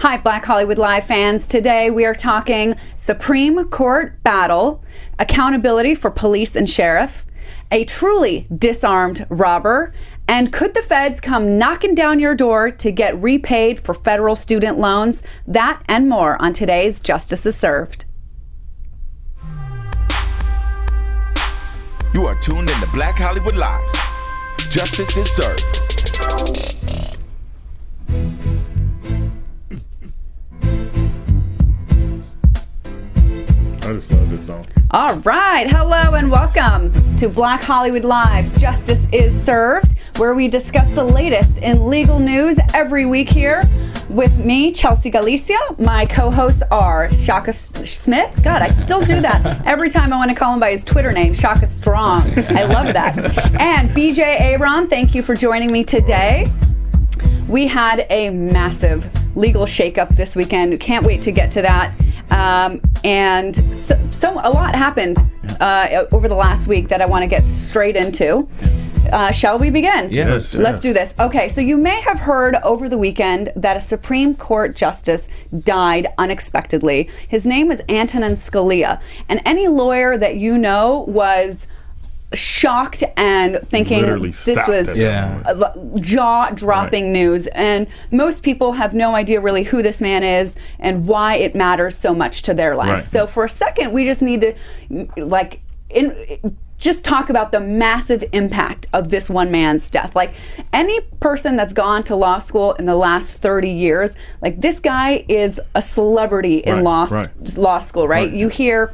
Hi, Black Hollywood Live fans. Today we are talking Supreme Court battle, accountability for police and sheriff, a truly disarmed robber, and could the feds come knocking down your door to get repaid for federal student loans? That and more on today's Justice is Served. You are tuned in to Black Hollywood Lives. Justice is served. I just love this song. All right. Hello and welcome to Black Hollywood Lives. Justice is Served, where we discuss the latest in legal news every week here with me, Chelsea Galicia. My co hosts are Shaka Smith. God, I still do that every time I want to call him by his Twitter name, Shaka Strong. I love that. And BJ Aaron, thank you for joining me today. We had a massive legal shakeup this weekend. Can't wait to get to that. Um, and so, so a lot happened uh, over the last week that I want to get straight into. Uh, shall we begin? Yes, Let's yes. do this. Okay, so you may have heard over the weekend that a Supreme Court justice died unexpectedly. His name was Antonin Scalia. And any lawyer that you know was shocked and thinking Literally this was Yeah. jaw dropping news. And most people have no idea really who this man is and why it matters so much to their life. Right. So for a second, we just need to like in just talk about the massive impact of this one man's death. Like any person that's gone to law school in the last 30 years, like this guy is a celebrity in Right, law right. law school, right? Right. You hear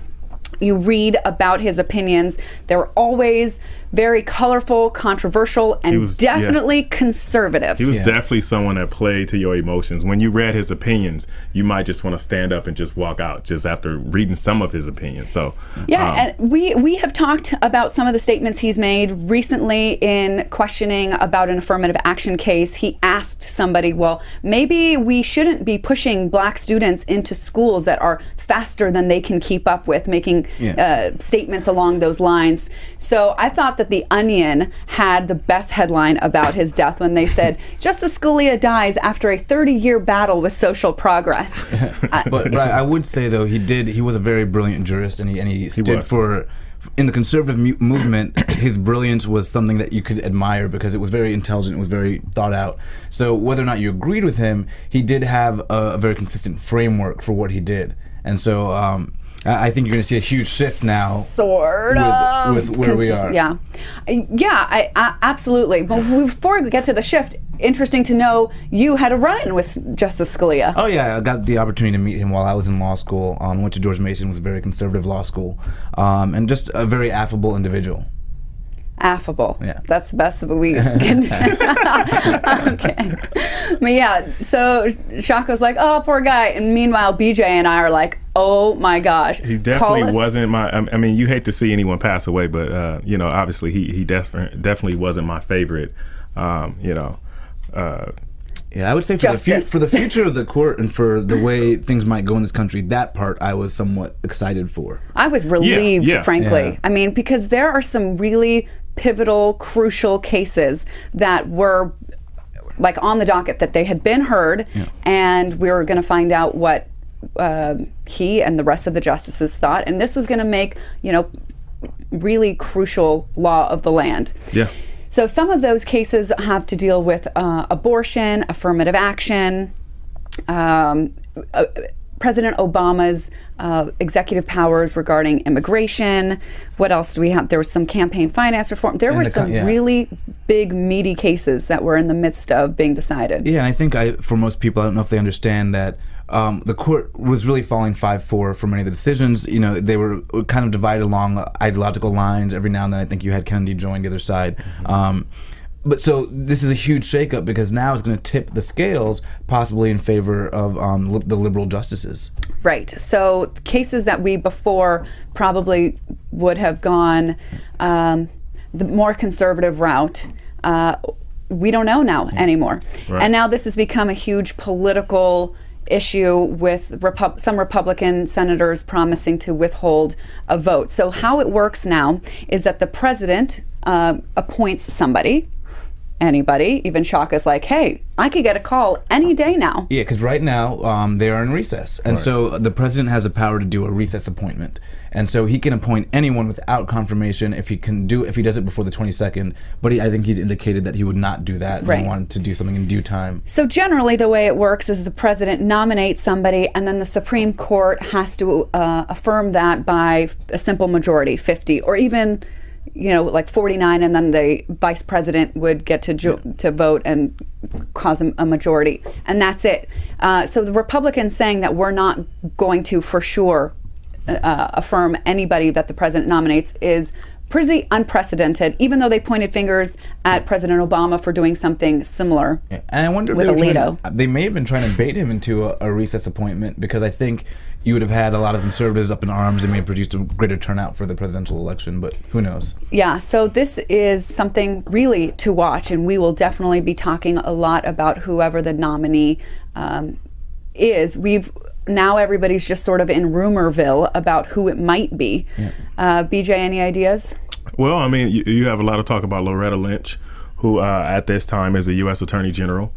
you read about his opinions. They're always very colorful, controversial, and was- yeah. definitely conservative. He was Yeah. definitely someone that played to your emotions. When you read his opinions, you might just want to stand up and just walk out just after reading some of his opinions. So, Yeah, um, and we we have talked about some of the statements he's made recently in questioning about an affirmative action case. He asked somebody, "Well, maybe we shouldn't be pushing black students into schools that are faster than they can keep up with," making Yeah. uh, statements along those lines. So I thought that the Onion had the best headline about his death when they said Justice Scalia dies after a 30-year battle with social progress. I- but, but I, I would say though he did he was a very brilliant jurist and he and he stood was. for in the conservative mu- movement his brilliance was something that you could admire because it was very intelligent it was very thought out so whether or not you agreed with him he did have a, a very consistent framework for what he did and so um, I, think you're going to see a huge shift now sort of with where we are. Yeah, yeah, I, I, absolutely. But before we get to the shift, interesting to know you had a run-in with Justice Scalia. Oh yeah, I got the opportunity to meet him while I was in law school. Um, went to George Mason, was a very conservative law school, um, and just a very affable individual. Affable. Yeah. That's the best we can. okay. But yeah, so Shaka's like, oh, poor guy. And meanwhile, BJ and I are like, oh my gosh. he definitely wasn't my. I I mean, you hate to see anyone pass away, but uh, you know, obviously, he he def- definitely wasn't my favorite. Um, you know, uh, Yeah, I would say for the, fu- for the future of the court and for the way things might go in this country, that part I was somewhat excited for. I was relieved, yeah. frankly. Yeah. I mean, because there are some really pivotal, crucial cases that were like on the docket that they had been heard, and we were going to find out what uh, he and the rest of the justices thought, and this was going to make you know really crucial law of the land. yeah. So some of those cases have to deal with uh, abortion, affirmative action, um, uh, President Obama's uh, executive powers regarding immigration. What else do we have? There was some campaign finance reform. There And were the some yeah. really big, meaty cases that were in the midst of being decided. Yeah, I think I, for most people, I don't know if they understand that um, the court was really falling five four for many of the decisions. You know, they were kind of divided along ideological lines. Every now and then, I think you had Kennedy join the other side. Um, but so this is a huge shakeup because now it's going to tip the scales possibly in favor of um, li- the liberal justices. Right. So cases that we before probably would have gone um, the more conservative route. Uh, we don't know now anymore. Right. And now this has become a huge political issue with Repu- some Republican senators promising to withhold a vote. So, how it works now is that the president uh, appoints somebody anybody. Even Shaka's like, hey, I could get a call any day now. Yeah, because right now um, they are in recess, and so the president has the power to do a recess appointment, and so he can appoint anyone without confirmation if he can do if he does it before the twenty second. But he, I think he's indicated that he would not do that. and Right. He wanted to do something in due time. So generally, the way it works is the president nominates somebody, and then the Supreme Court has to uh, affirm that by a simple majority, fifty, or even, you know, like forty-nine, and then the vice president would get to jo- to vote and cause a, a majority, and that's it. Uh, so the Republicans saying that we're not going to, for sure, uh, affirm anybody that the president nominates is pretty unprecedented, even though they pointed fingers at President Obama for doing something similar. Yeah. And I wonder if With they, were Trying, they may have been trying to bait him into a, a recess appointment because I think you would have had a lot of conservatives up in arms and may have produced a greater turnout for the presidential election. But who knows? Yeah, so this is something really to watch, and we will definitely be talking a lot about whoever the nominee um, is. We've now everybody's just sort of in rumorville about who it might be. Uh, BJ, any ideas? Well, I mean, you, you have a lot of talk about Loretta Lynch, who uh, at this time is the U.S. Attorney General.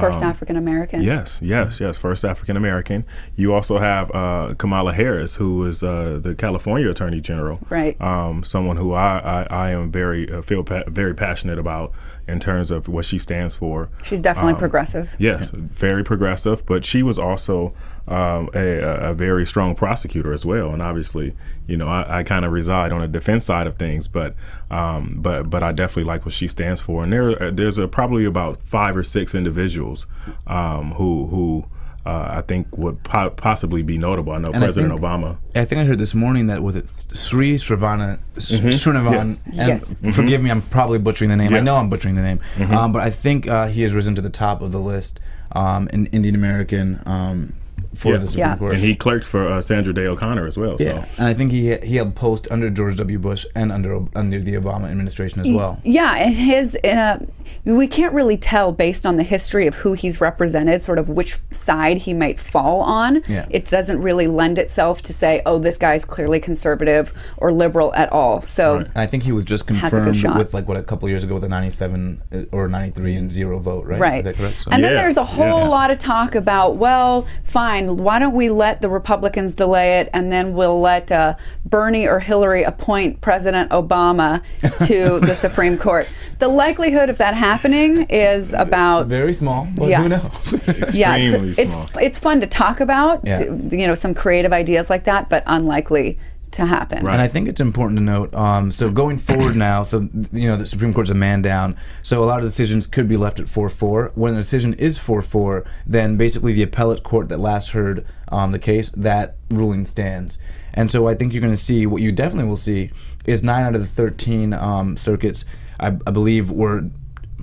First Um, African American. Yes, yes, yes. First African American. You also have uh, Kamala Harris, who is uh, the California Attorney General. Right. Um, someone who I, I, I am very uh, feel pa- very passionate about in terms of what she stands for. She's definitely Um, progressive. Yes, very progressive, but she was also um, a, a very strong prosecutor as well. And obviously, you know, I, I kind of reside on the defense side of things, but um, but but I definitely like what she stands for. And there there's a, probably about five or six individuals um, who who. Uh, I think would po- possibly be notable. I know And I President think- Obama. I think I heard this morning that was it Sri Srivana Srinavan. Yeah. And Yes. forgive me, I'm probably butchering the name. I know I'm butchering the name, um, but I think uh, he has risen to the top of the list. Um, an Indian American um, for Yeah. the Supreme Yeah. Court. And he clerked for uh, Sandra Day O'Connor as well. yeah, So and I think he he held post under George W. Bush and under under the Obama administration as well. Yeah, and his in a we can't really tell based on the history of who he's represented, sort of which side he might fall on. Yeah. It doesn't really lend itself to say, oh, this guy's clearly conservative or liberal at all. So Right. And I think he was just Has a good confirmed with like what a couple years ago with a 97 or 93 and zero vote, right? Right. Is that correct? So- And then there's a whole yeah. lot of talk about, well, fine, why don't we let the Republicans delay it and then we'll let uh, Bernie or Hillary appoint President Obama to the Supreme Court. The likelihood of that happening is about very small, but who Yes. knows? Extremely it's small. it's fun to talk about, Yeah. to- you know, some creative ideas like that, but unlikely to happen. Right. And I think it's important to note. Um, so going forward now, so you know the Supreme Court's a man down. So a lot of decisions could be left at four four. When a decision is four four, then basically the appellate court that last heard um, the case, that ruling stands. And so I think you're going to see what you definitely will see is nine out of the thirteen um, circuits, I, I believe, were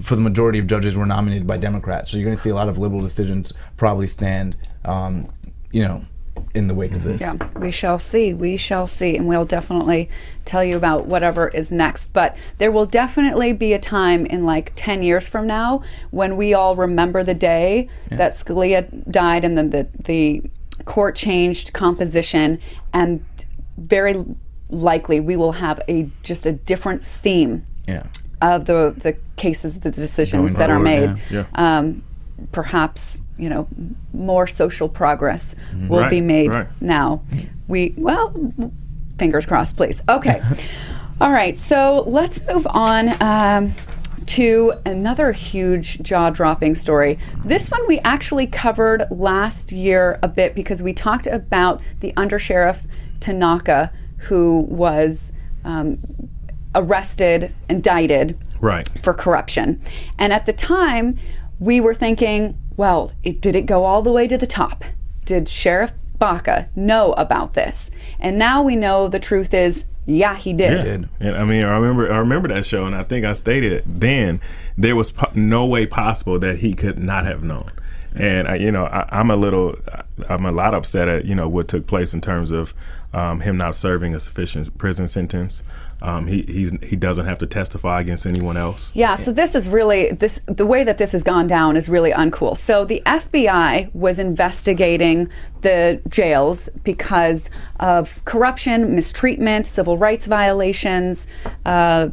for the majority of judges were nominated by Democrats. So you're going to see a lot of liberal decisions probably stand. Um, you know. In the wake of this, Yeah, we shall see. We shall see. And we'll definitely tell you about whatever is next. But there will definitely be a time in like 10 years from now when we all remember the day that Scalia died and then the, the court changed composition. And very likely we will have a just a different theme yeah. of the the cases, the decisions Going that are forward, made. yeah. Um, perhaps you know more social progress will Right, be made right. now. We well, fingers crossed, please. Okay, all right. So let's move on. Um, to another huge jaw dropping story. This one we actually covered last year a bit because we talked about the undersheriff Tanaka who was um, arrested, indicted right. for corruption. And at the time, we were thinking, well, it, did it go all the way to the top? Did Sheriff Baca know about this? And now we know the truth is, yeah, he did. Yeah. did. And I mean, I remember I remember that show, and I think I stated then there was po- no way possible that he could not have known. And I, you know, I, I'm a little, I'm a lot upset at you know what took place in terms of um, him not serving a sufficient prison sentence. Um, he he's he doesn't have to testify against anyone else. Yeah, so this is really this the way that this has gone down is really uncool. So the FBI was investigating the jails because of corruption, mistreatment, civil rights violations, uh,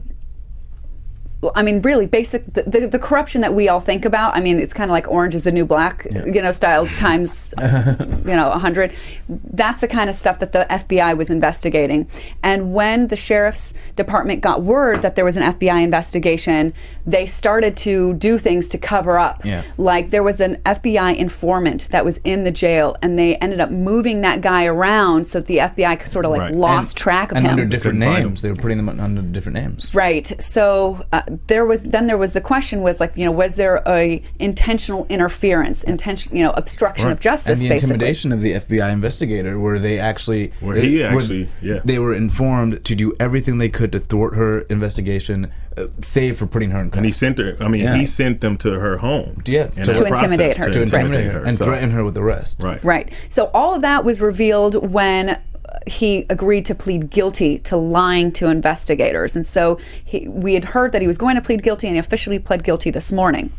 I mean, really basic the, the, the corruption that we all think about. I mean, it's kind of like Orange is the New Black, you know, style times, you know, a hundred. That's the kind of stuff that the FBI was investigating. And when the sheriff's department got word that there was an FBI investigation, they started to do things to cover up. Yeah. Like there was an FBI informant that was in the jail, and they ended up moving that guy around so that the FBI could sort of like Right. lost track of and him. under different names. They were putting them under different names. Right. So uh, there was then there was the question was like you know was there a intentional interference, intention you know obstruction of Right. justice, and the basically. intimidation of the FBI investigator, where they actually, Where they, he were- actually- yeah. they were informed to do everything they could to thwart her investigation, uh, save for putting her in. And he sent her. I mean, Yeah. he sent them to her home. Yeah, in to- To intimidate her. to intimidate her and so- threaten her with arrest. Right. Right. So all of that was revealed when he agreed to plead guilty to lying to investigators. And so he, we had heard that he was going to plead guilty and he officially pled guilty this morning.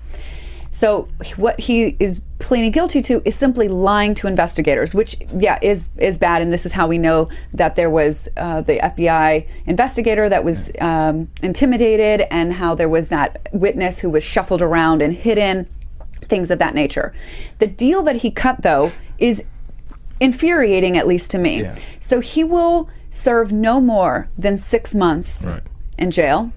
So what he is pleading guilty to is simply lying to investigators, which yeah is is bad. And this is how we know that there was uh, the FBI investigator that was um, intimidated, and how there was that witness who was shuffled around and hidden, things of that nature. The deal that he cut though is infuriating, at least to me. Yeah. So he will serve no more than six months Right. in jail.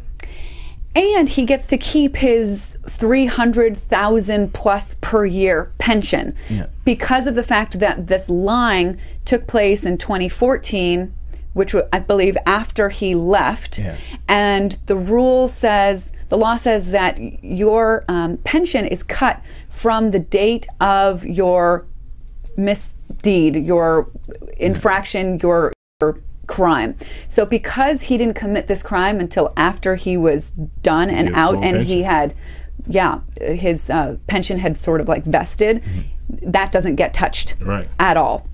And he gets to keep his 300,000 plus per year pension Yeah. because of the fact that this lying took place in 2014, which I believe after he left. Yeah. And the rule says, the law says that your um, pension is cut from the date of your misdeed, your infraction, your, your crime. So because he didn't commit this crime until after he was done and out, and he had, yeah, his uh, pension had sort of like vested, that doesn't get touched Right. at all.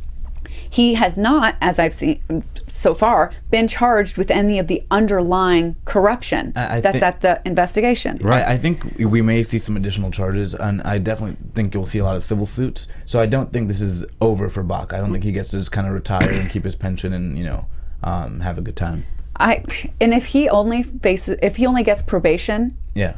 He has not, as I've seen so far, been charged with any of the underlying corruption I- I that's thi- at the investigation. Right. I think we may see some additional charges, and I definitely think you'll see a lot of civil suits. So I don't think this is over for Baca. I don't think he gets to just kind of retire and keep his pension and you know um, have a good time. I and if he only faces, if he only gets probation, Yeah.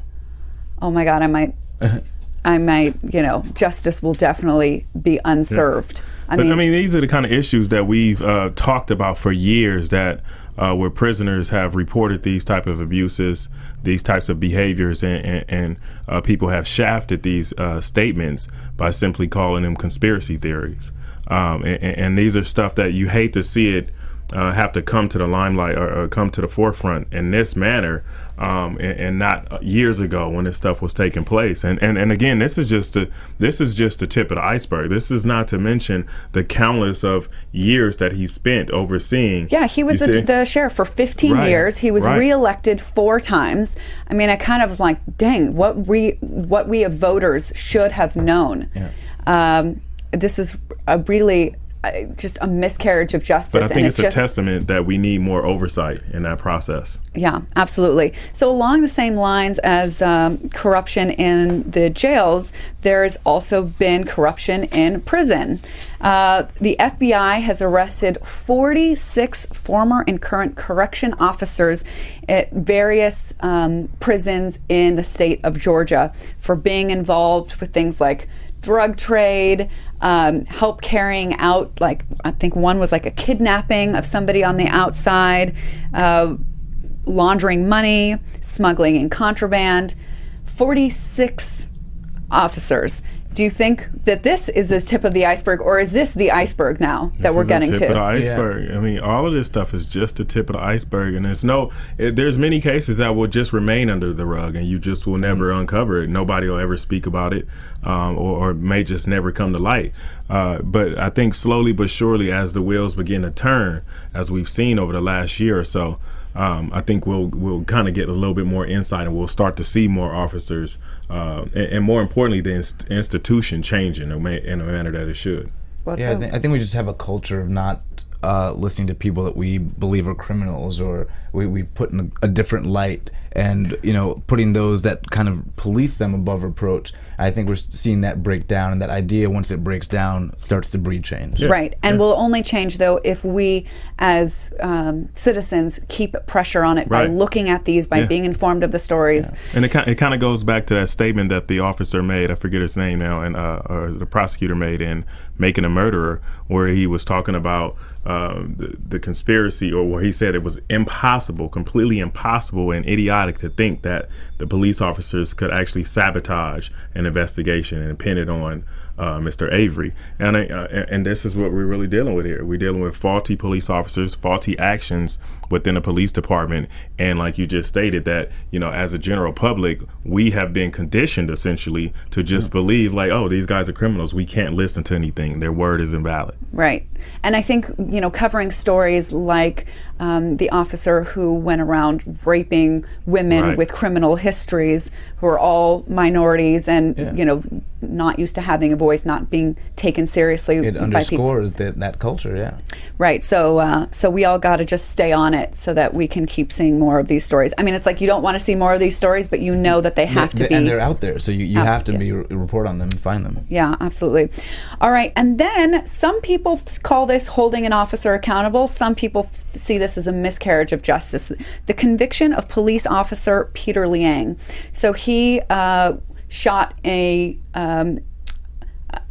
oh my god, I might, I might, you know, justice will definitely be unserved. I but mean, I mean, these are the kind of issues that we've uh, talked about for years. That uh, where prisoners have reported these type of abuses, these types of behaviors, and, and, and uh, people have shafted these uh, statements by simply calling them conspiracy theories. Um, and, and- and these are stuff that you hate to see it uh, have to come to the limelight or, or come to the forefront in this manner, um, and, and not years ago when this stuff was taking place. And and, and again, this is just the this is just the tip of the iceberg. This is not to mention the countless of years that he spent overseeing. yeah, he was the, the sheriff for 15 Right, years. He was right. reelected four times. I mean, I kind of was like, dang, what we what we as voters should have known. Um, this is a really just a miscarriage of justice, But I and think it's it's, a just testament that we need more oversight in that process. Yeah, absolutely. So, along the same lines as um, corruption in the jails, there's also been corruption in prison. Uh, the FBI has arrested 46 former and current correction officers at various um, prisons in the state of Georgia for being involved with things like drug trade, um, help carrying out, like, I think one was like a kidnapping of somebody on the outside. Uh, laundering money, smuggling in contraband. 46 officers. Do you think that this is the tip of the iceberg, or is this the iceberg now that This we're is getting the tip to? of the iceberg. I mean, all of this stuff is just the tip of the iceberg, and there's no. It, there's many cases that will just remain under the rug, and you just will never Mm-hmm. uncover it. Nobody will ever speak about it, um, or, or may just never come to light. Uh, but I think slowly but surely, as the wheels begin to turn, as we've seen over the last year or so. Um, I think we'll we'll kind of get a little bit more insight, and we'll start to see more officers, uh, and, and more importantly, the inst- institution changing in a, ma- in a manner that it should. Let's Yeah, I, hope. thi- I think we just have a culture of not uh, listening to people that we believe are criminals or we, we put in a, a different light and you know putting those that kind of police them above reproach. I think we're seeing that break down, and that idea once it breaks down starts to breed change. Right, and will only change though if we, as um, citizens, keep pressure on it by looking at these, by Yeah. being informed of the stories. And it kind it kind of goes back to that statement that the officer made. I forget his name now, and uh, or the prosecutor made in "Making a Murderer," where he was talking about uh, the, the conspiracy, or where he said it was impossible, completely impossible, and idiotic to think that the police officers could actually sabotage an investigation and pin it on uh, Mr. Avery. And I, uh, and this is what we're really dealing with here. We're dealing with faulty police officers, faulty actions within the police department, and like you just stated, that you know, as a general public, we have been conditioned essentially to just believe like, oh, these guys are criminals. We can't listen to anything. Their word is invalid. Right. And I think, you know, covering stories like um, the officer who went around raping women Right. with criminal histories who are all minorities and, Yeah. you know, not used to having a voice, not being taken seriously It by people. underscores that that culture. Yeah. Right. So, uh, so we all got to just stay on it so that we can keep seeing more of these stories. I mean, it's like you don't want to see more of these stories, but you know that they have to be. and they're out there, so you, you Out, have to yeah. be report on them and find them. Yeah, absolutely. All right. And then some people call this holding an officer accountable. Some people see this as a miscarriage of justice. The conviction of police officer Peter Liang. So he uh, shot a. Um,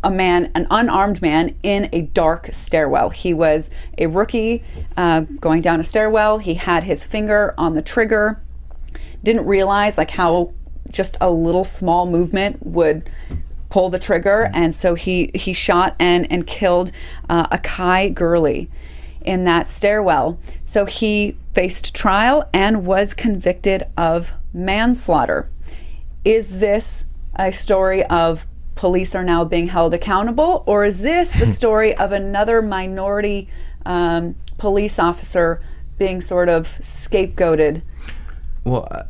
a man, an unarmed man, in a dark stairwell. He was a rookie uh, going down a stairwell. He had his finger on the trigger. Didn't realize like how just a little small movement would pull the trigger, and so he he shot and and killed uh, Akai Gurley in that stairwell. So he faced trial and was convicted of manslaughter. Is this a story of police are now being held accountable, or is this the story of another minority um, police officer being sort of scapegoated? Well, uh,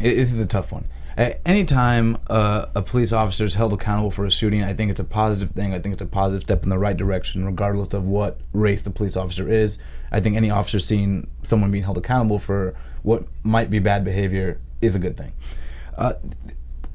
it, this is a tough one. Anytime uh, a police officer is held accountable for a shooting, I think it's a positive thing. I think it's a positive step in the right direction, regardless of what race the police officer is. I think any officer seeing someone being held accountable for what might be bad behavior is a good thing. Uh,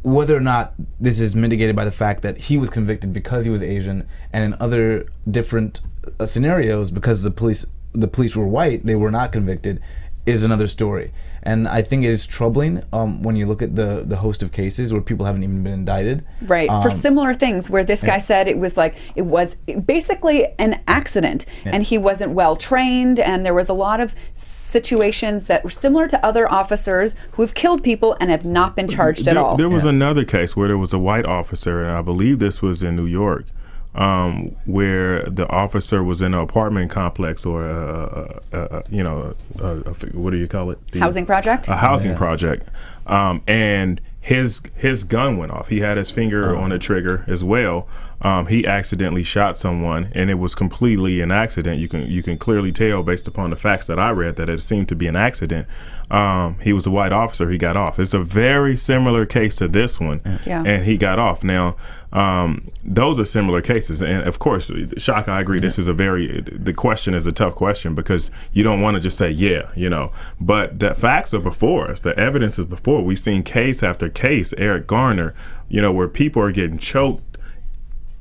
whether or not this is mitigated by the fact that he was convicted because he was Asian, and in other different uh, scenarios because the police the police were white, they were not convicted, is another story. And I think it is troubling um, when you look at the the host of cases where people haven't even been indicted. Right. For Um, similar things where this guy said it was like, it was basically an accident and he wasn't well trained. And there was a lot of situations that were similar to other officers who have killed people and have not been charged at all. There was another case where there was a white officer, and I believe this was in New York, um, where the officer was in an apartment complex or, a, a, a, a, you know, a, a, what do you call it? The- Housing project? A housing project, um, and his his gun went off. He had his finger on the trigger as well. Um, he accidentally shot someone, and it was completely an accident. You can you can clearly tell based upon the facts that I read that it seemed to be an accident. Um, he was a white officer. He got off. It's a very similar case to this one, Yeah. and he got off. Now, um, those are similar cases, and of course, Shaka, I agree. This is a very the question is a tough question because you don't want to just say yeah, you know. But the facts are before us. The evidence is before. We've seen case after case. Eric Garner, you know, where people are getting choked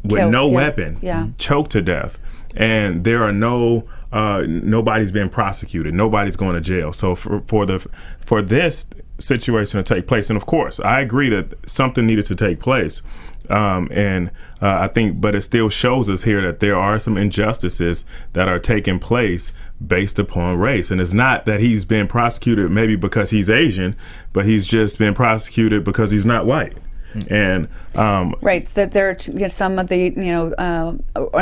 with Killed, no yeah. weapon, Yeah. choked to death, and there are no uh, nobody's being prosecuted, nobody's going to jail. So for for the for this situation to take place, and of course, I agree that something needed to take place. Um, and uh, I think, but it still shows us here that there are some injustices that are taking place based upon race. And it's not that he's been prosecuted maybe because he's Asian, but he's just been prosecuted because he's not white. And um, Right, so that there are you know, some of the you know uh,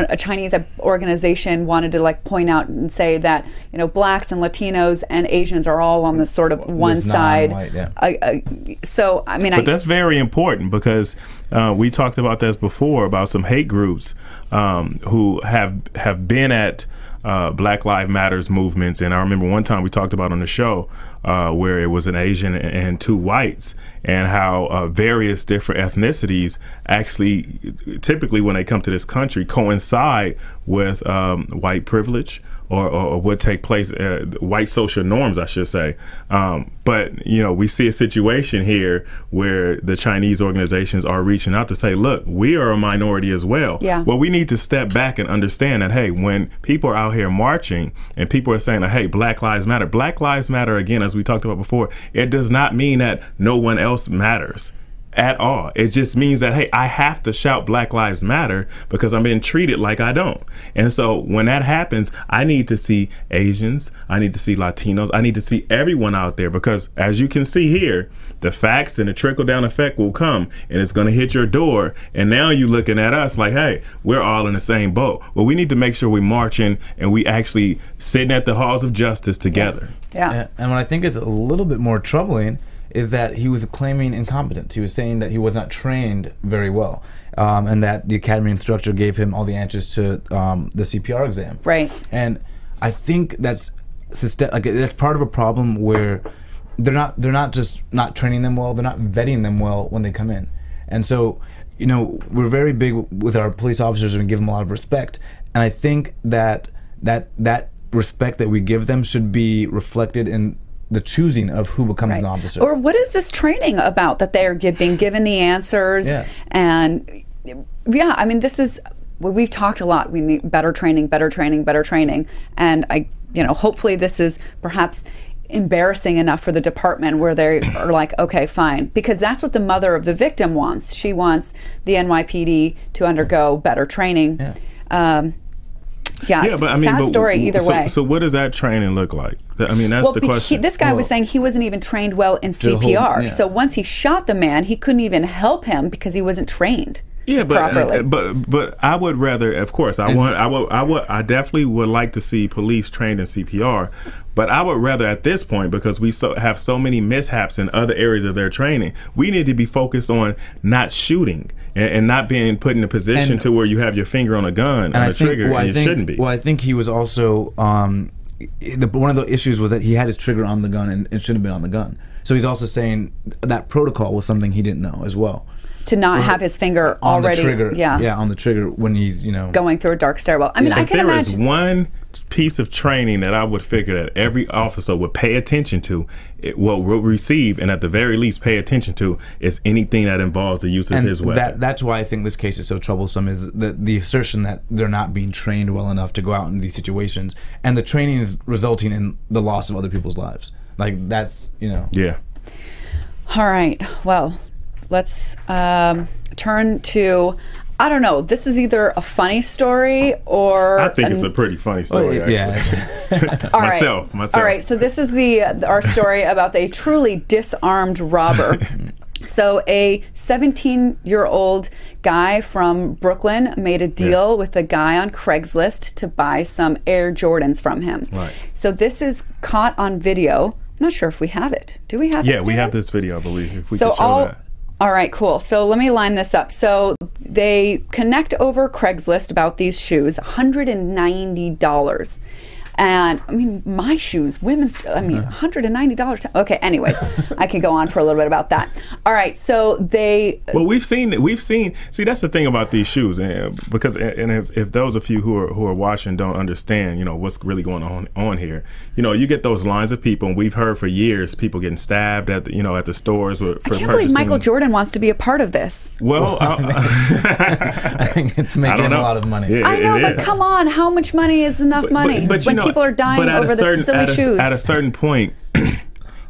a Chinese organization wanted to like point out and say that you know blacks and Latinos and Asians are all on the sort of one side. non-white, yeah. I, I, so I mean, I But that's very important because uh, we talked about this before about some hate groups um, who have have been at uh, Black Lives Matters movements, and I remember one time we talked about on the show uh, where it was an Asian and, two whites, and how uh, various different ethnicities actually, typically when they come to this country, coincide with um, white privilege or, or, or would take place, uh, white social norms, I should say. Um, but you know, we see a situation here where the Chinese organizations are reaching out to say, "Look, we are a minority as well." Yeah. Well, we need to step back and understand that hey, when people are out here marching and people are saying, "Hey, Black Lives Matter," Black Lives Matter again, as we talked about before, it does not mean that no one else matters at all. It just means that hey, I have to shout Black Lives Matter because I'm being treated like I don't. And so when that happens, I need to see Asians, I need to see Latinos, I need to see everyone out there because as you can see here, the facts and the trickle down effect will come and it's going to hit your door and now you're looking at us like, "Hey, we're all in the same boat." Well, we need to make sure we're marching and we actually sitting at the halls of justice together. Yeah. And, and what I think is a little bit more troubling is that he was claiming incompetence. He was saying that he was not trained very well, um, and that the academy instructor gave him all the answers to um, the CPR exam. Right. And I think that's like that's part of a problem where they're not they're not just not training them well, they're not vetting them well when they come in, and so you know we're very big with our police officers and give them a lot of respect, and I think that that that respect that we give them should be reflected in the choosing of who becomes an officer. Or what is this training about that they're give, being given the answers? Yeah. And yeah, I mean, this is we've talked a lot. We need better training, better training, better training, and I, you know, hopefully this is perhaps embarrassing enough for the department where they are like, okay, fine, because that's what the mother of the victim wants. She wants the NYPD to undergo better training. Yeah. Um, yeah, Yeah, but I mean, sad but story w- either so, way. So, what does that training look like? I mean, that's well, the be- he- question. this guy was saying he wasn't even trained well in To hold- CPR. yeah. So once he shot the man, he couldn't even help him because he wasn't trained yeah, but properly. uh, but but I would rather, of course, I want, I would, I would, I definitely would like to see police trained in CPR. But I would rather, at this point, because we so have so many mishaps in other areas of their training, we need to be focused on not shooting and, and not being put in a position And- to where you have your finger on a gun and on I a think, trigger well, and I you think, shouldn't be. Well, I think he was also um, the, one of the issues was that he had his trigger on the gun and it should have been on the gun. So he's also saying that protocol was something he didn't know as well. To not have his finger On already, the trigger, yeah, yeah, on the trigger when he's you know going through a dark stairwell. I mean, I if can there is imagine. one piece of training that I would figure that every officer would pay attention to, it, well, will receive, and at the very least pay attention to, is anything that involves the use of and his weapon. that that's why I think this case is so troublesome is the the assertion that they're not being trained well enough to go out in these situations, and the training is resulting in the loss of other people's lives. Like that's you know yeah. All right. Well, let's um, turn to. I don't know. This is either a funny story or I think it's a pretty funny story, Oh, yeah. actually. All right. myself, myself. All right, so this is the our story about a truly disarmed robber. So a 17-year-old guy from Brooklyn made a deal with a guy on Craigslist to buy some Air Jordans from him. Right. So this is caught on video. I'm not sure if we have it. Do we have it? Yeah, we have this video, I believe. If we so could show all, that. All right, cool. So let me line this up. So they connect over Craigslist about these shoes, $190. And I mean, my shoes, women's, I mean, uh-huh. $190. Okay, anyways, I could go on for a little bit about that. All right, so they, Well, we've seen we've seen. See, that's the thing about these shoes, and because and if, if those of you who are who are watching don't understand, you know what's really going on on here. You know, you get those lines of people, and we've heard for years people getting stabbed at the, you know at the stores with, for I can't purchasing. believe Michael Jordan wants to be a part of this. Well, uh, I think it's I making don't know. a lot of money. Yeah, I know, but is. come on, how much money is enough money But, but you when know, people are dying but at a over certain, the silly at a, shoes? At a certain point,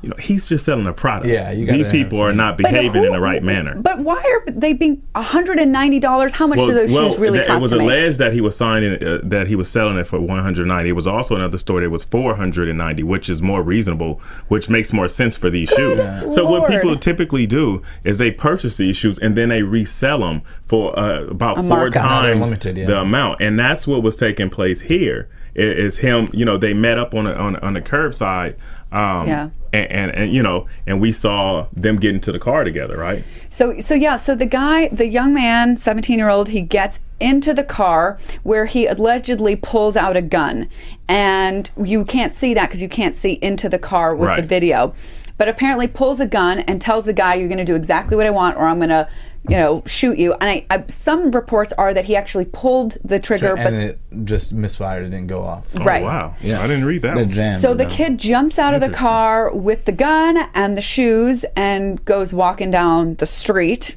you know, he's just selling a product. Yeah, you these people are not behaving who- in the right manner. But why are they being $190? How much do those shoes really th- cost it was to make? alleged that he was signing uh, that he was selling it for 190. It was also another story that was 490, which is more reasonable, which makes more sense for these shoes. So what people typically do is they purchase these shoes and then they resell them for uh, about four markup. Times limited, yeah. the amount, and that's what was taking place here. Is him, you know, they met up on a, on, on the curbside, um, Yeah. and, and and you know, and we saw them get into the car together, right? So, so yeah, so the guy, the young man, 17 year old, he gets into the car where he allegedly pulls out a gun. And you can't see that because you can't see into the car with the video. But apparently pulls a gun and tells the guy, you're going to do exactly what I want or I'm going to you know, shoot you. And I, I, some reports are that he actually pulled the trigger, and but it just misfired. It didn't go off. Oh, Right. Wow. Yeah. I didn't read that. The So the Yeah. kid jumps out of the car with the gun and the shoes and goes walking down the street.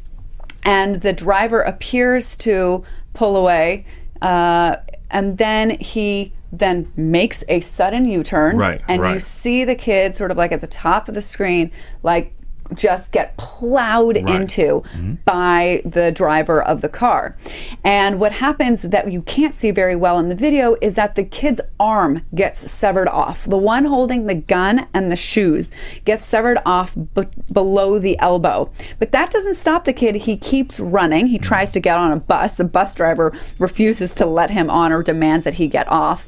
And the driver appears to pull away. Uh, and then he then makes a sudden U-turn. Right, And you see the kid sort of like at the top of the screen, like just get plowed into Mm-hmm. by the driver of the car. And what happens that you can't see very well in the video is that the kid's arm gets severed off. The one holding the gun and the shoes gets severed off b- below the elbow. But that doesn't stop the kid. He keeps running. He tries to get on a bus. The bus driver refuses to let him on or demands that he get off.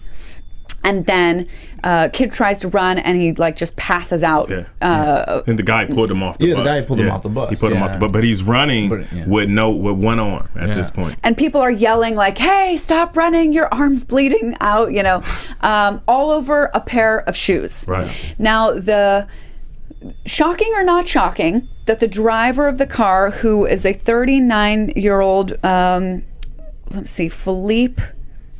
And then uh, kid tries to run and he like just passes out. Yeah. Uh, and the guy pulled him off the Yeah, the bus. guy pulled him off the bus, He put him off the bus, but he's running But, yeah. with no with one arm at Yeah. this point. and people are yelling like hey stop running your arm's bleeding out you know um, all over a pair of shoes Right. now the shocking or not shocking that the driver of the car who is a 39 year old um, let's see philippe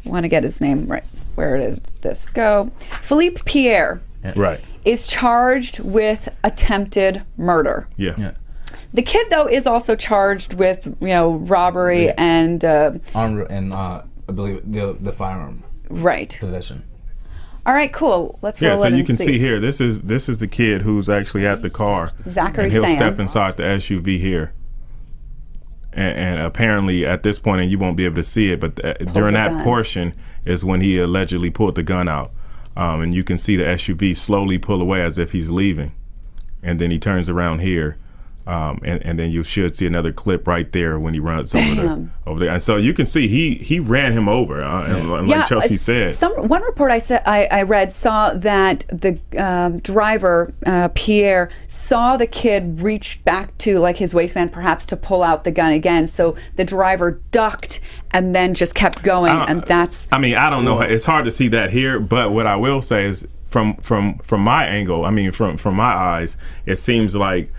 i want to get his name right where it is this go philippe pierre Right. is charged with attempted murder Yeah. Yeah. the kid though is also charged with you know robbery and uh, Arm and uh, I believe the the firearm right possession. All right, cool. Let's Yeah, roll so it you and can see. here. This is this is the kid who's actually at the car. Zachary and he'll Sam. step inside the SUV here. And, and apparently, at this point, and you won't be able to see it, but uh, during that gun. portion is when he allegedly pulled the gun out, um, and you can see the SUV slowly pull away as if he's leaving, and then he turns around here, um, and, and then you should see another clip right there when he runs over there, over there. And so you can see he he ran him over, uh, and like yeah, Chelsea uh, said. Some one report I said I, I read saw that the um, driver uh, Pierre saw the kid reach back to like his waistband, perhaps to pull out the gun again. So the driver ducked and then just kept going, and that's I mean, I don't know. It's hard to see that here, but what I will say is, from from from my angle, I mean, from from my eyes, it seems like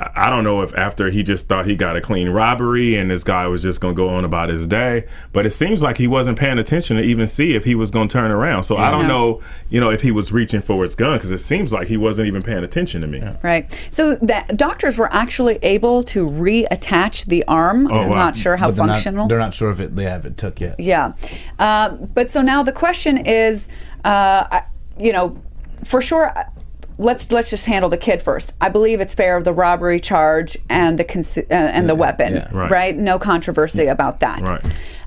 I I don't know if after he just thought he got a clean robbery and this guy was just going to go on about his day, but it seems like he wasn't paying attention to even see if he was going to turn around. So I don't know, you know, if he was reaching for his gun because it seems like he wasn't even paying attention to me. right. So the doctors were actually able to reattach the arm. I'm Oh, wow. not sure how But they're not- functional. they're not sure if it they have it took yet. Yeah. Uh, but so now the question is, uh, you know, for sure. Let's let's just handle the kid first. I believe it's fair of the robbery charge and the uh, and the weapon, yeah. Right. right. No controversy about that. Right.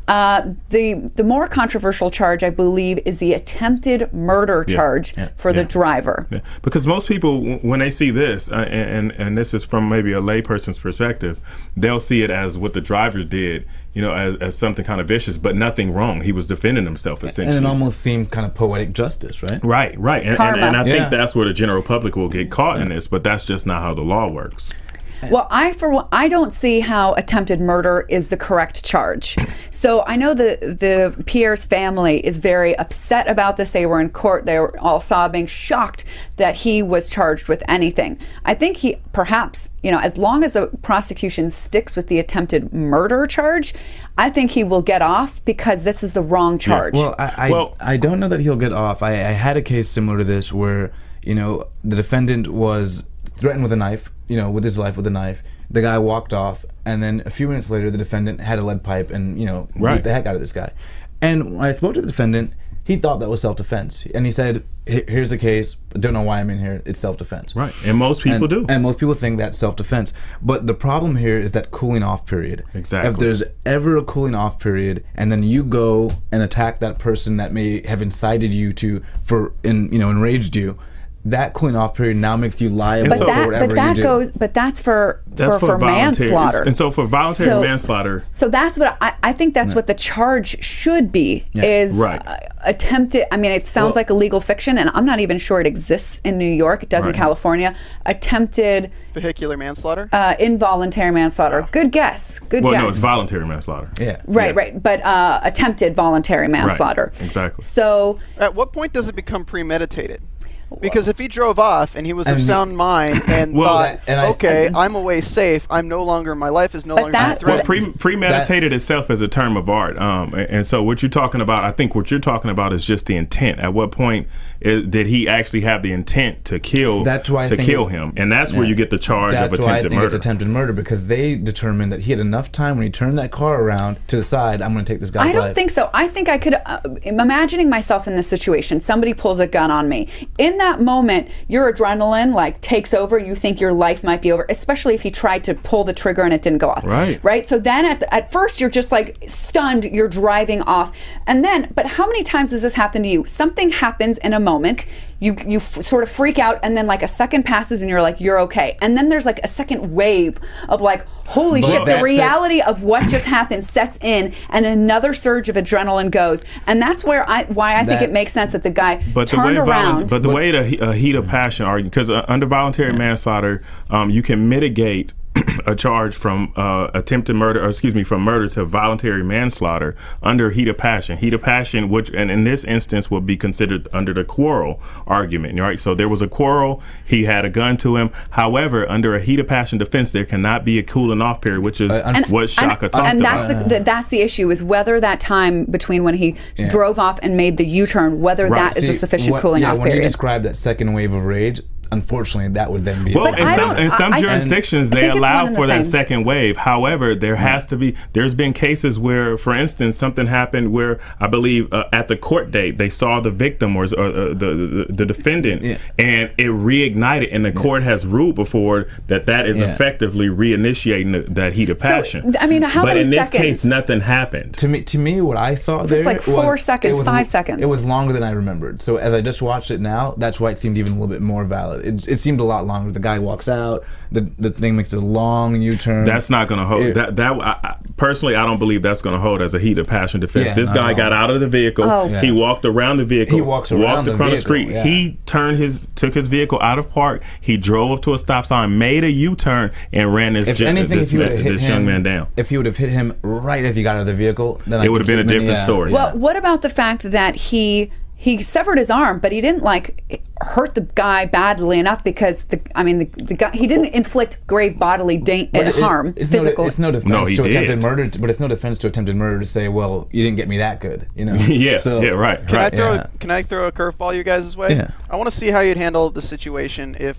Uh, the the more controversial charge, I believe, is the attempted murder charge for the driver. Yeah. Because most people, w- when they see this, uh, and and this is from maybe a layperson's perspective, they'll see it as what the driver did, you know, as, as something kind of vicious, but nothing wrong. He was defending himself essentially. And it almost seemed kind of poetic justice, right? Right, right, and, and, Karma. and I Yeah. think that's where the general public will get caught in this, but that's just not how the law works. Well, I for I don't see how attempted murder is the correct charge. So I know the the Pierre's family is very upset about this. They were in court. They were all sobbing, shocked that he was charged with anything. I think he perhaps you know as long as the prosecution sticks with the attempted murder charge, I think he will get off because this is the wrong charge. Well, I I, Well- I don't know that he'll get off. I, I had a case similar to this where you know the defendant was threatened with a knife, you know, with his life with a knife. The guy walked off, and then a few minutes later, the defendant had a lead pipe and you know Right. beat the heck out of this guy. And when I spoke to the defendant, he thought that was self-defense, and he said, "Here's the case. I don't know why I'm in here. It's self-defense." Right, and most people and, do. And most people think that's self defense. But the problem here is that cooling off period. Exactly. If there's ever a cooling off period and then you go and attack that person that may have incited you to for in you know enraged you, that cooling off period now makes you liable but so- for that whatever but that you do. goes but that's for that's for, for voluntary. manslaughter. And so for voluntary So- manslaughter, So that's what I, I think. That's what the charge should be. Yeah. Is Right. uh, attempted. I mean, it sounds Well- like a legal fiction, and I'm not even sure it exists in New York. It does in California. Attempted Vehicular manslaughter? uh, involuntary manslaughter. Good guess. Good well, guess. Well no, it's voluntary manslaughter. yeah. Right, yeah. right. But uh, attempted voluntary manslaughter. exactly. So At what point does it become premeditated? Because if he drove off and he was And of he- sound mind and Well, thought, that- and I- okay, I'm away safe, I'm no longer, my life is no longer that- being Well, pre- premeditated itself is a term of art, um, and, and so what you're talking about, I think what you're talking about is just the intent. At what point is, did he actually have the intent to kill? That's why to kill him, and that's where you get the charge That's of why I attempted think murder. it's attempted murder because they determined that he had enough time when he turned that car around to decide I'm going to take this guy's I don't life. think so. I think I could. Uh, imagining myself in this situation. Somebody pulls a gun on me. In that moment, your adrenaline like takes over. You think your life might be over, especially if he tried to pull the trigger and it didn't go off. Right. Right. So then at, the, at first you're just like stunned. You're driving off, and then. But how many times does this happen to you? Something happens in a moment. You you f- sort of freak out, and then like a second passes, and you're like you're okay. And then there's like a second wave of like holy But shit. The it. reality reality of what just happened sets in and another surge of adrenaline goes and that's where i why i think it makes sense that the guy But the turned way, around volu- but the way the uh, heat of passion argument, because uh, under voluntary manslaughter, um, you can mitigate a charge from uh, attempted murder, or excuse me, from murder to voluntary manslaughter under heat of passion. Heat of passion, which, and in this instance, would be considered under the quarrel argument. Right. So there was a quarrel. He had a gun to him. However, under a heat of passion defense, there cannot be a cooling off period, which is And- what Shaka talked and about. And that's the, that's the issue is whether that time between when he Yeah. drove off and made the u-turn whether that is a See, sufficient what- cooling yeah, off period. when you describe that second wave of rage, unfortunately, that would then be. Well, in some in some I- I- jurisdictions, I they think allow and the for that same. second wave. However, there has to be. There's been cases where, for instance, something happened where I believe uh, at the court date they saw the victim or, or uh, the, the the defendant, Yeah. and it reignited. And the court has ruled before that that is Yeah. effectively reinitiating the, that heat of So, passion. I mean, how many seconds? but many in this seconds? case, nothing happened. to me, to me, what I saw there was like four was- seconds, was- five seconds. It was longer than I remembered. So as I just watched it now, that's why it seemed even a little bit more valid. It, it seemed a lot longer. The guy walks out. The the thing makes a long U-turn. That's not going to hold. It- that that I, I, personally, I don't believe that's going to hold as a heat of passion defense. Yeah, this guy at got out of the vehicle. Oh. Yeah. He walked around the vehicle. He walks around walked the across the street. yeah. He turned his took his vehicle out of park. He drove up to a stop sign, made a U turn, and ran this if gen- anything, this, if you ma- this him, young man down. If you would have hit him right as he got out of the vehicle, then It would have been a different yeah, story. yeah. well what about the fact that he he severed his arm but he didn't like hurt the guy badly enough because the i mean the, the guy he didn't inflict grave bodily da- But it- harm it's physical No, it's no defense No, he to did. attempted murder, but it's no defense to attempted murder to say, "Well, you didn't get me that good," you know? yeah, So- yeah, right, Can right. I throw yeah. Can I throw a curveball you guys' way? Yeah. I want to see how you'd handle the situation if,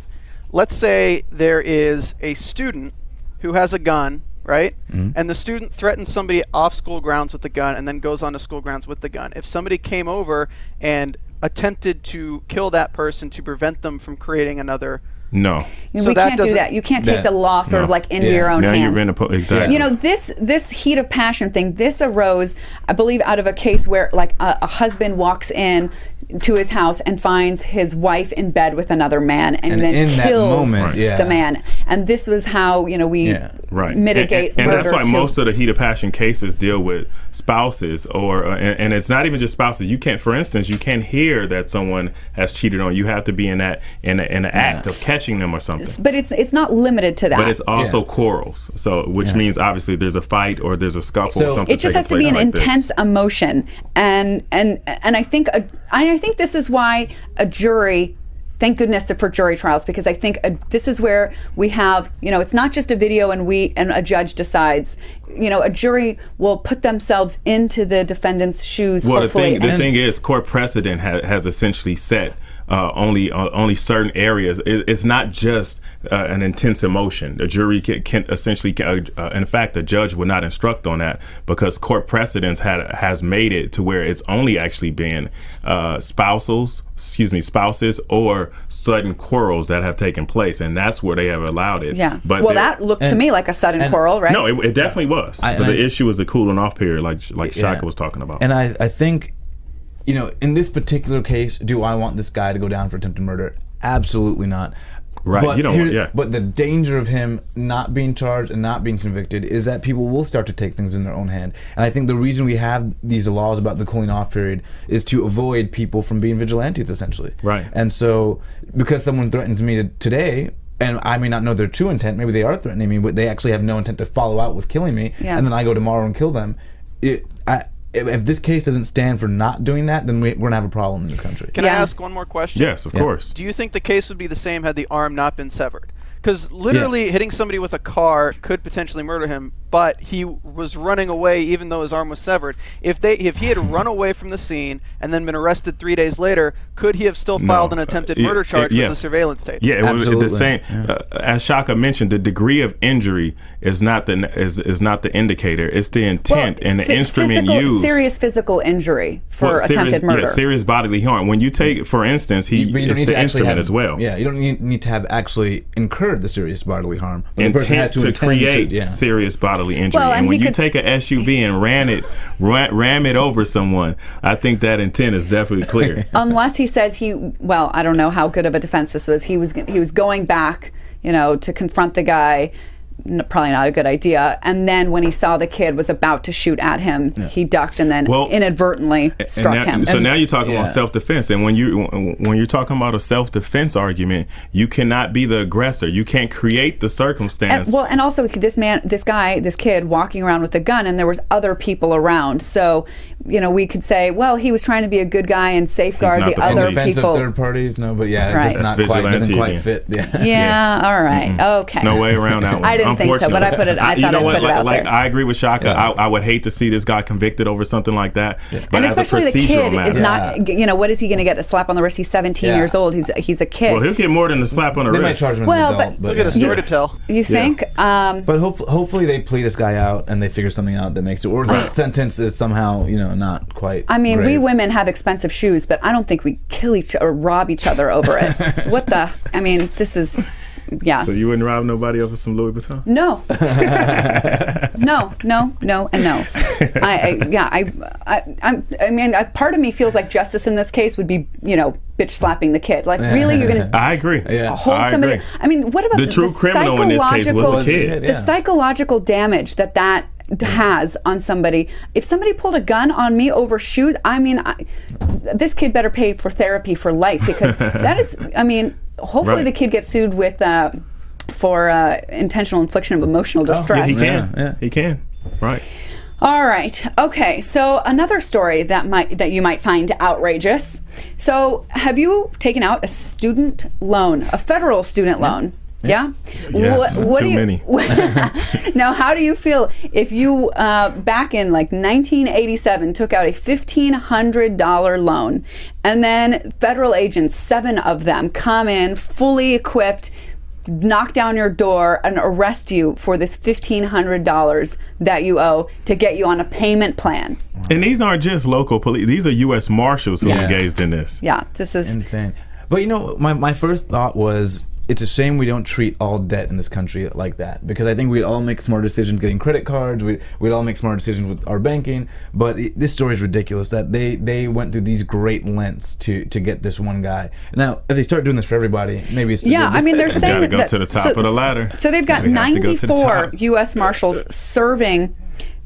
let's say, there is a student who has a gun, right? Mm-hmm. And the student threatens somebody off school grounds with the gun, and then goes onto school grounds with the gun. If somebody came over and attempted to kill that person to prevent them from creating another, no, I mean, So we can't do that. You can't take that- the law sort of like into Yeah. your own now hands. you're in a po- exactly. you know this this heat of passion thing this arose i believe out of a case where like a, a husband walks in to his house and finds his wife in bed with another man and, And then in that kills moment, yeah. the man. And this was how you know we Yeah. right. mitigate and, and, and that's why to- most of the heat of passion cases deal with spouses or uh, and, and it's not even just spouses. You can't for instance you can't hear that someone has cheated on you. You have to be in that in, a, in the act of catching them or something but it's it's not limited to that but it's also Yeah. quarrels so which Yeah. means obviously there's a fight or there's a scuffle or something it just has to be an like this. intense emotion and and and i think a, I think this is why a jury thank goodness for jury trials because i think a, this is where we have you know it's not just a video and we and a judge decides you know a jury will put themselves into the defendant's shoes Well, the thing the thing is, court precedent ha- has essentially set uh, only uh, only certain areas. It, it's not just uh, an intense emotion. The jury can, can essentially, can, uh, in fact, the judge would not instruct on that because court precedents had has made it to where it's only actually been uh, spousals, excuse me, spouses or sudden quarrels that have taken place, and that's where they have allowed it. yeah but well that looked to me like a sudden and- quarrel right no, it, it definitely was. I- but the I- issue was the cooling off period, like like Yeah. Shaka was talking about. And I, I think, you know, in this particular case, do I want this guy to go down for attempted murder? Absolutely not. Right, But you don't want- yeah. But the danger of him not being charged and not being convicted is that people will start to take things in their own hand. And I think the reason we have these laws about the cooling off period is to avoid people from being vigilantes, essentially. Right. And so, because someone threatens me to, today, and I may not know their true intent, maybe they are threatening me, but they actually have no intent to follow out with killing me, Yeah. and then I go tomorrow and kill them. It, I, if, if this case doesn't stand for not doing that, then we, we're gonna have a problem in this country. Can I ask one more question? Yes, of Yeah. course. Do you think the case would be the same had the arm not been severed? Because literally hitting somebody with a car could potentially murder him, but he was running away even though his arm was severed. If they, if he had run away from the scene and then been arrested three days later, could he have still No. filed an attempted Uh, murder yeah, charge yeah. with the surveillance tape? Yeah, it was the same. Uh, as Shaka mentioned, the degree of injury is not the is, is not the indicator. It's the intent and the Phy- instrument physical, used. serious physical injury for Well, serious- attempted murder. Yeah, serious bodily harm. When you take, for instance, he But you it's the instrument have, as well. Yeah, you don't need, need to have actually incurred the serious bodily harm. But the person has intent to, intend create yeah. serious bodily injury. Well, and, and when you could- take a SUV and ran it, ram, ram it over someone, I think that intent is definitely clear. unless he says he well i don't know how good of a defense this was he was he was going back you know to confront the guy N- probably not a good idea and then when he saw the kid was about to shoot at him he ducked and then Well, inadvertently And struck now- him So now you're talking yeah. about self defense, and when you when you're talking about a self defense argument, you cannot be the aggressor. You can't create the and, circumstance. well and also this man this guy this kid walking around with a gun and there was other people around so you know we could say well he was trying to be a good guy and safeguard the, the other police. Defense people of third parties, no, but yeah, Right. it does not quite doesn't quite fit. Yeah. yeah, Yeah. all right. okay There's no way around that one. I didn't think so, but I put it- I you thought know I'd what? put it like, out like, there. I agree with Shaka. Yeah. I, I would hate to see this guy convicted over something like that. But and as especially a the procedural kid matter, is not you know what is he going to get a slap on the wrist he's 17 Yeah. years old he's he's a kid Well, he'll get more than a slap on the They might wrist. charge him as Well, an adult, but- Look at a story to tell. you think um But hope, hopefully they plea this guy out and they figure something out that makes it, or the sentence is somehow you know not quite. I mean, we women have expensive shoes, but I don't think we kill each or rob each other over it. what the? I mean, this is, yeah. So you wouldn't rob nobody over some Louis Vuitton? no, no, no, no, and no. I, I yeah, I, I, I'm, I mean, I, part of me feels like justice in this case would be, you know, bitch slapping the kid. Like, really, you're gonna I agree. Yeah. hold I somebody. agree. I mean, what about The true criminal in this case was a psychological- kid. The Yeah. psychological damage that that has on somebody. If somebody pulled a gun on me over shoes, I mean, I, this kid better pay for therapy for life because that is. I mean, hopefully Right. the kid gets sued with. Uh, for uh, intentional infliction of emotional distress. Yeah, distress. he can. Yeah, yeah. He can. Right. All right. Okay. So another story that might that you might find outrageous. So have you taken out a student loan, a federal student loan? Yeah. Yes, What, what too do you, many. now, how do you feel if you uh, back in like 1987 took out a $1,500 loan, and then federal agents, seven of them, come in fully equipped, knock down your door, and arrest you for this $1,500 that you owe to get you on a payment plan? And these aren't just local police. These are U.S. Marshals who Yeah. engaged in this. Yeah, this is. insane. But you know, my, my first thought was it's a shame we don't treat all debt in this country like that because I think we'd all make smart decisions getting credit cards. We'd, we'd all make smart decisions with our banking. But it, this story is ridiculous that they, they went through these great lengths to, to get this one guy. Now, if they start doing this for everybody, maybe it's Yeah, I mean they're You saying gotta go that, to the top of the ladder. So they've got You have to go to the 94 top. U.S. Marshals serving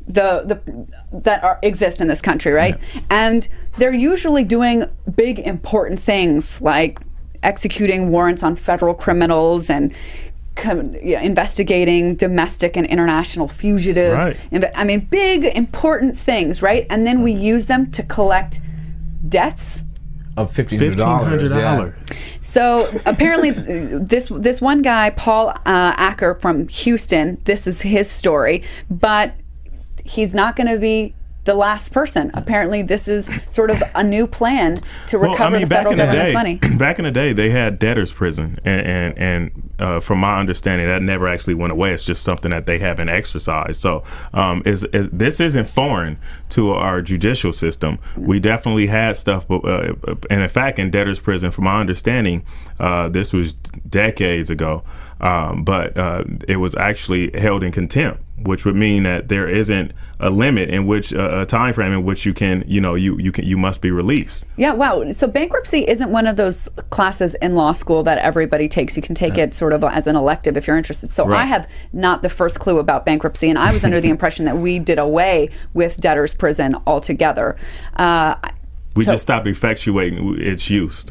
the the that are, exist in this country, right? And they're usually doing big important things like executing warrants on federal criminals and. com- yeah, investigating domestic and international fugitives. Right. inve- I mean, big important things, right? And then we use them to collect debts of fifteen hundred dollars. dollars. so apparently, this this one guy, Paul uh, Aker from Houston, this is his story, but he's not going to be the last person. Apparently, this is sort of a new plan to recover the federal government's day, money. back in the day, they had debtors' prison, and and, and uh, from my understanding, that never actually went away. It's just something that they haven't exercised. So, um, is, is this isn't foreign to our judicial system? We definitely had stuff, but uh, and in fact, in debtors' prison, from my understanding, uh, this was decades ago, um, but uh, it was actually held in contempt which would mean that there isn't a limit in which uh, a time frame in which you can you know you you can you must be released Yeah, wow. So bankruptcy isn't one of those classes in law school that everybody takes. You can take it sort of as an elective if you're interested. So I have not the first clue about bankruptcy, and I was under the impression that we did away with debtors' prison altogether. Uh, we So- just stopped effectuating its use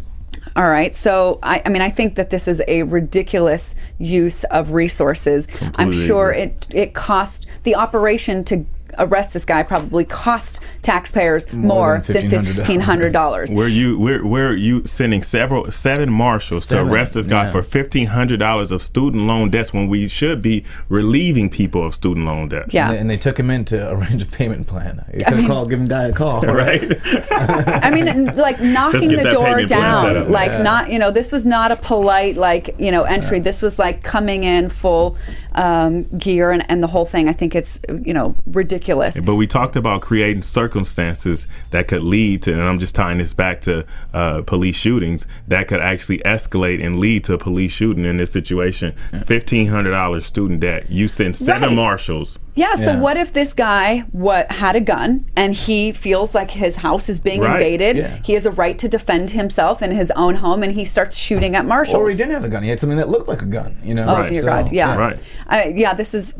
All right. So, I, I mean, I think that this is a ridiculous use of resources. I'm sure it it cost the operation to arrest this guy probably cost taxpayers more, than than $1,500. fifteen hundred. Where you where where you sending several seven marshals Seven, to arrest this guy yeah. for fifteen hundred dollars of student loan debts when we should be relieving people of student loan debt. Yeah. And they, and they took him in to arrange a payment plan. You could have mean- called, give him guy a call. Right. I mean, like knocking the door payment plan set down, like Yeah. not, you know, this was not a polite, like, you know, entry. This was like coming in full um, gear and, and the whole thing. I think it's, you know, ridiculous. But we talked about creating circumstances that could lead to, and I'm just tying this back to uh, police shootings, that could actually escalate and lead to a police shooting in this situation. $1,500 student debt. You send seven Right. marshals. Yeah. So Yeah. what if this guy what had a gun and he feels like his house is being Right. invaded? Yeah. He has a right to defend himself in his own home, and he starts shooting at marshals. Or he didn't have a gun. He had something that looked like a gun. You know. Oh Right. dear So, God! Yeah, Right. Uh, yeah, this is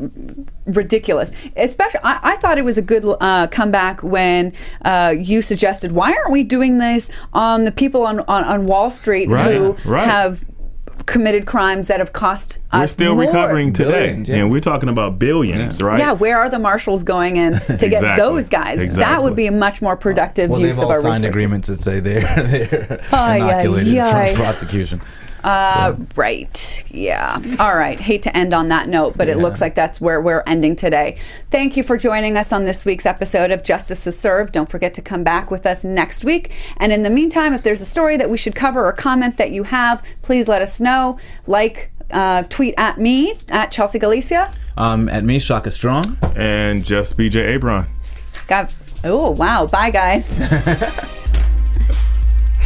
ridiculous. Especially, I, I thought it was a good uh, comeback when uh, you suggested, "Why aren't we doing this on the people on on, on Wall Street Right, who have committed crimes that have cost us. We're still more?" recovering today. Billions, yeah. And we're talking about billions, right? Yeah, where are the marshals going in to get Exactly, those guys? That would be a much more productive Well, use they've of all our signed resources. agreements that say they're they're Ay, ay, inoculated ay. from prosecution. Uh, right. Yeah. All right. Hate to end on that note, but it looks like that's where we're ending today. Thank you for joining us on this week's episode of Justice is Served. Don't forget to come back with us next week. And in the meantime, if there's a story that we should cover or comment that you have, please let us know. Like, uh, tweet at me at Chelsea Galicia. Um, at me, Shaka Strong. And just BJ Abron. Got. Oh wow! Bye guys.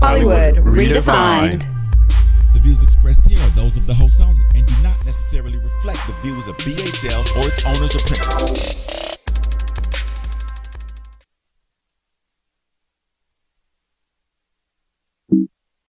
Hollywood redefined. The views expressed here are those of the host only and do not necessarily reflect the views of BHL or its owners or principals.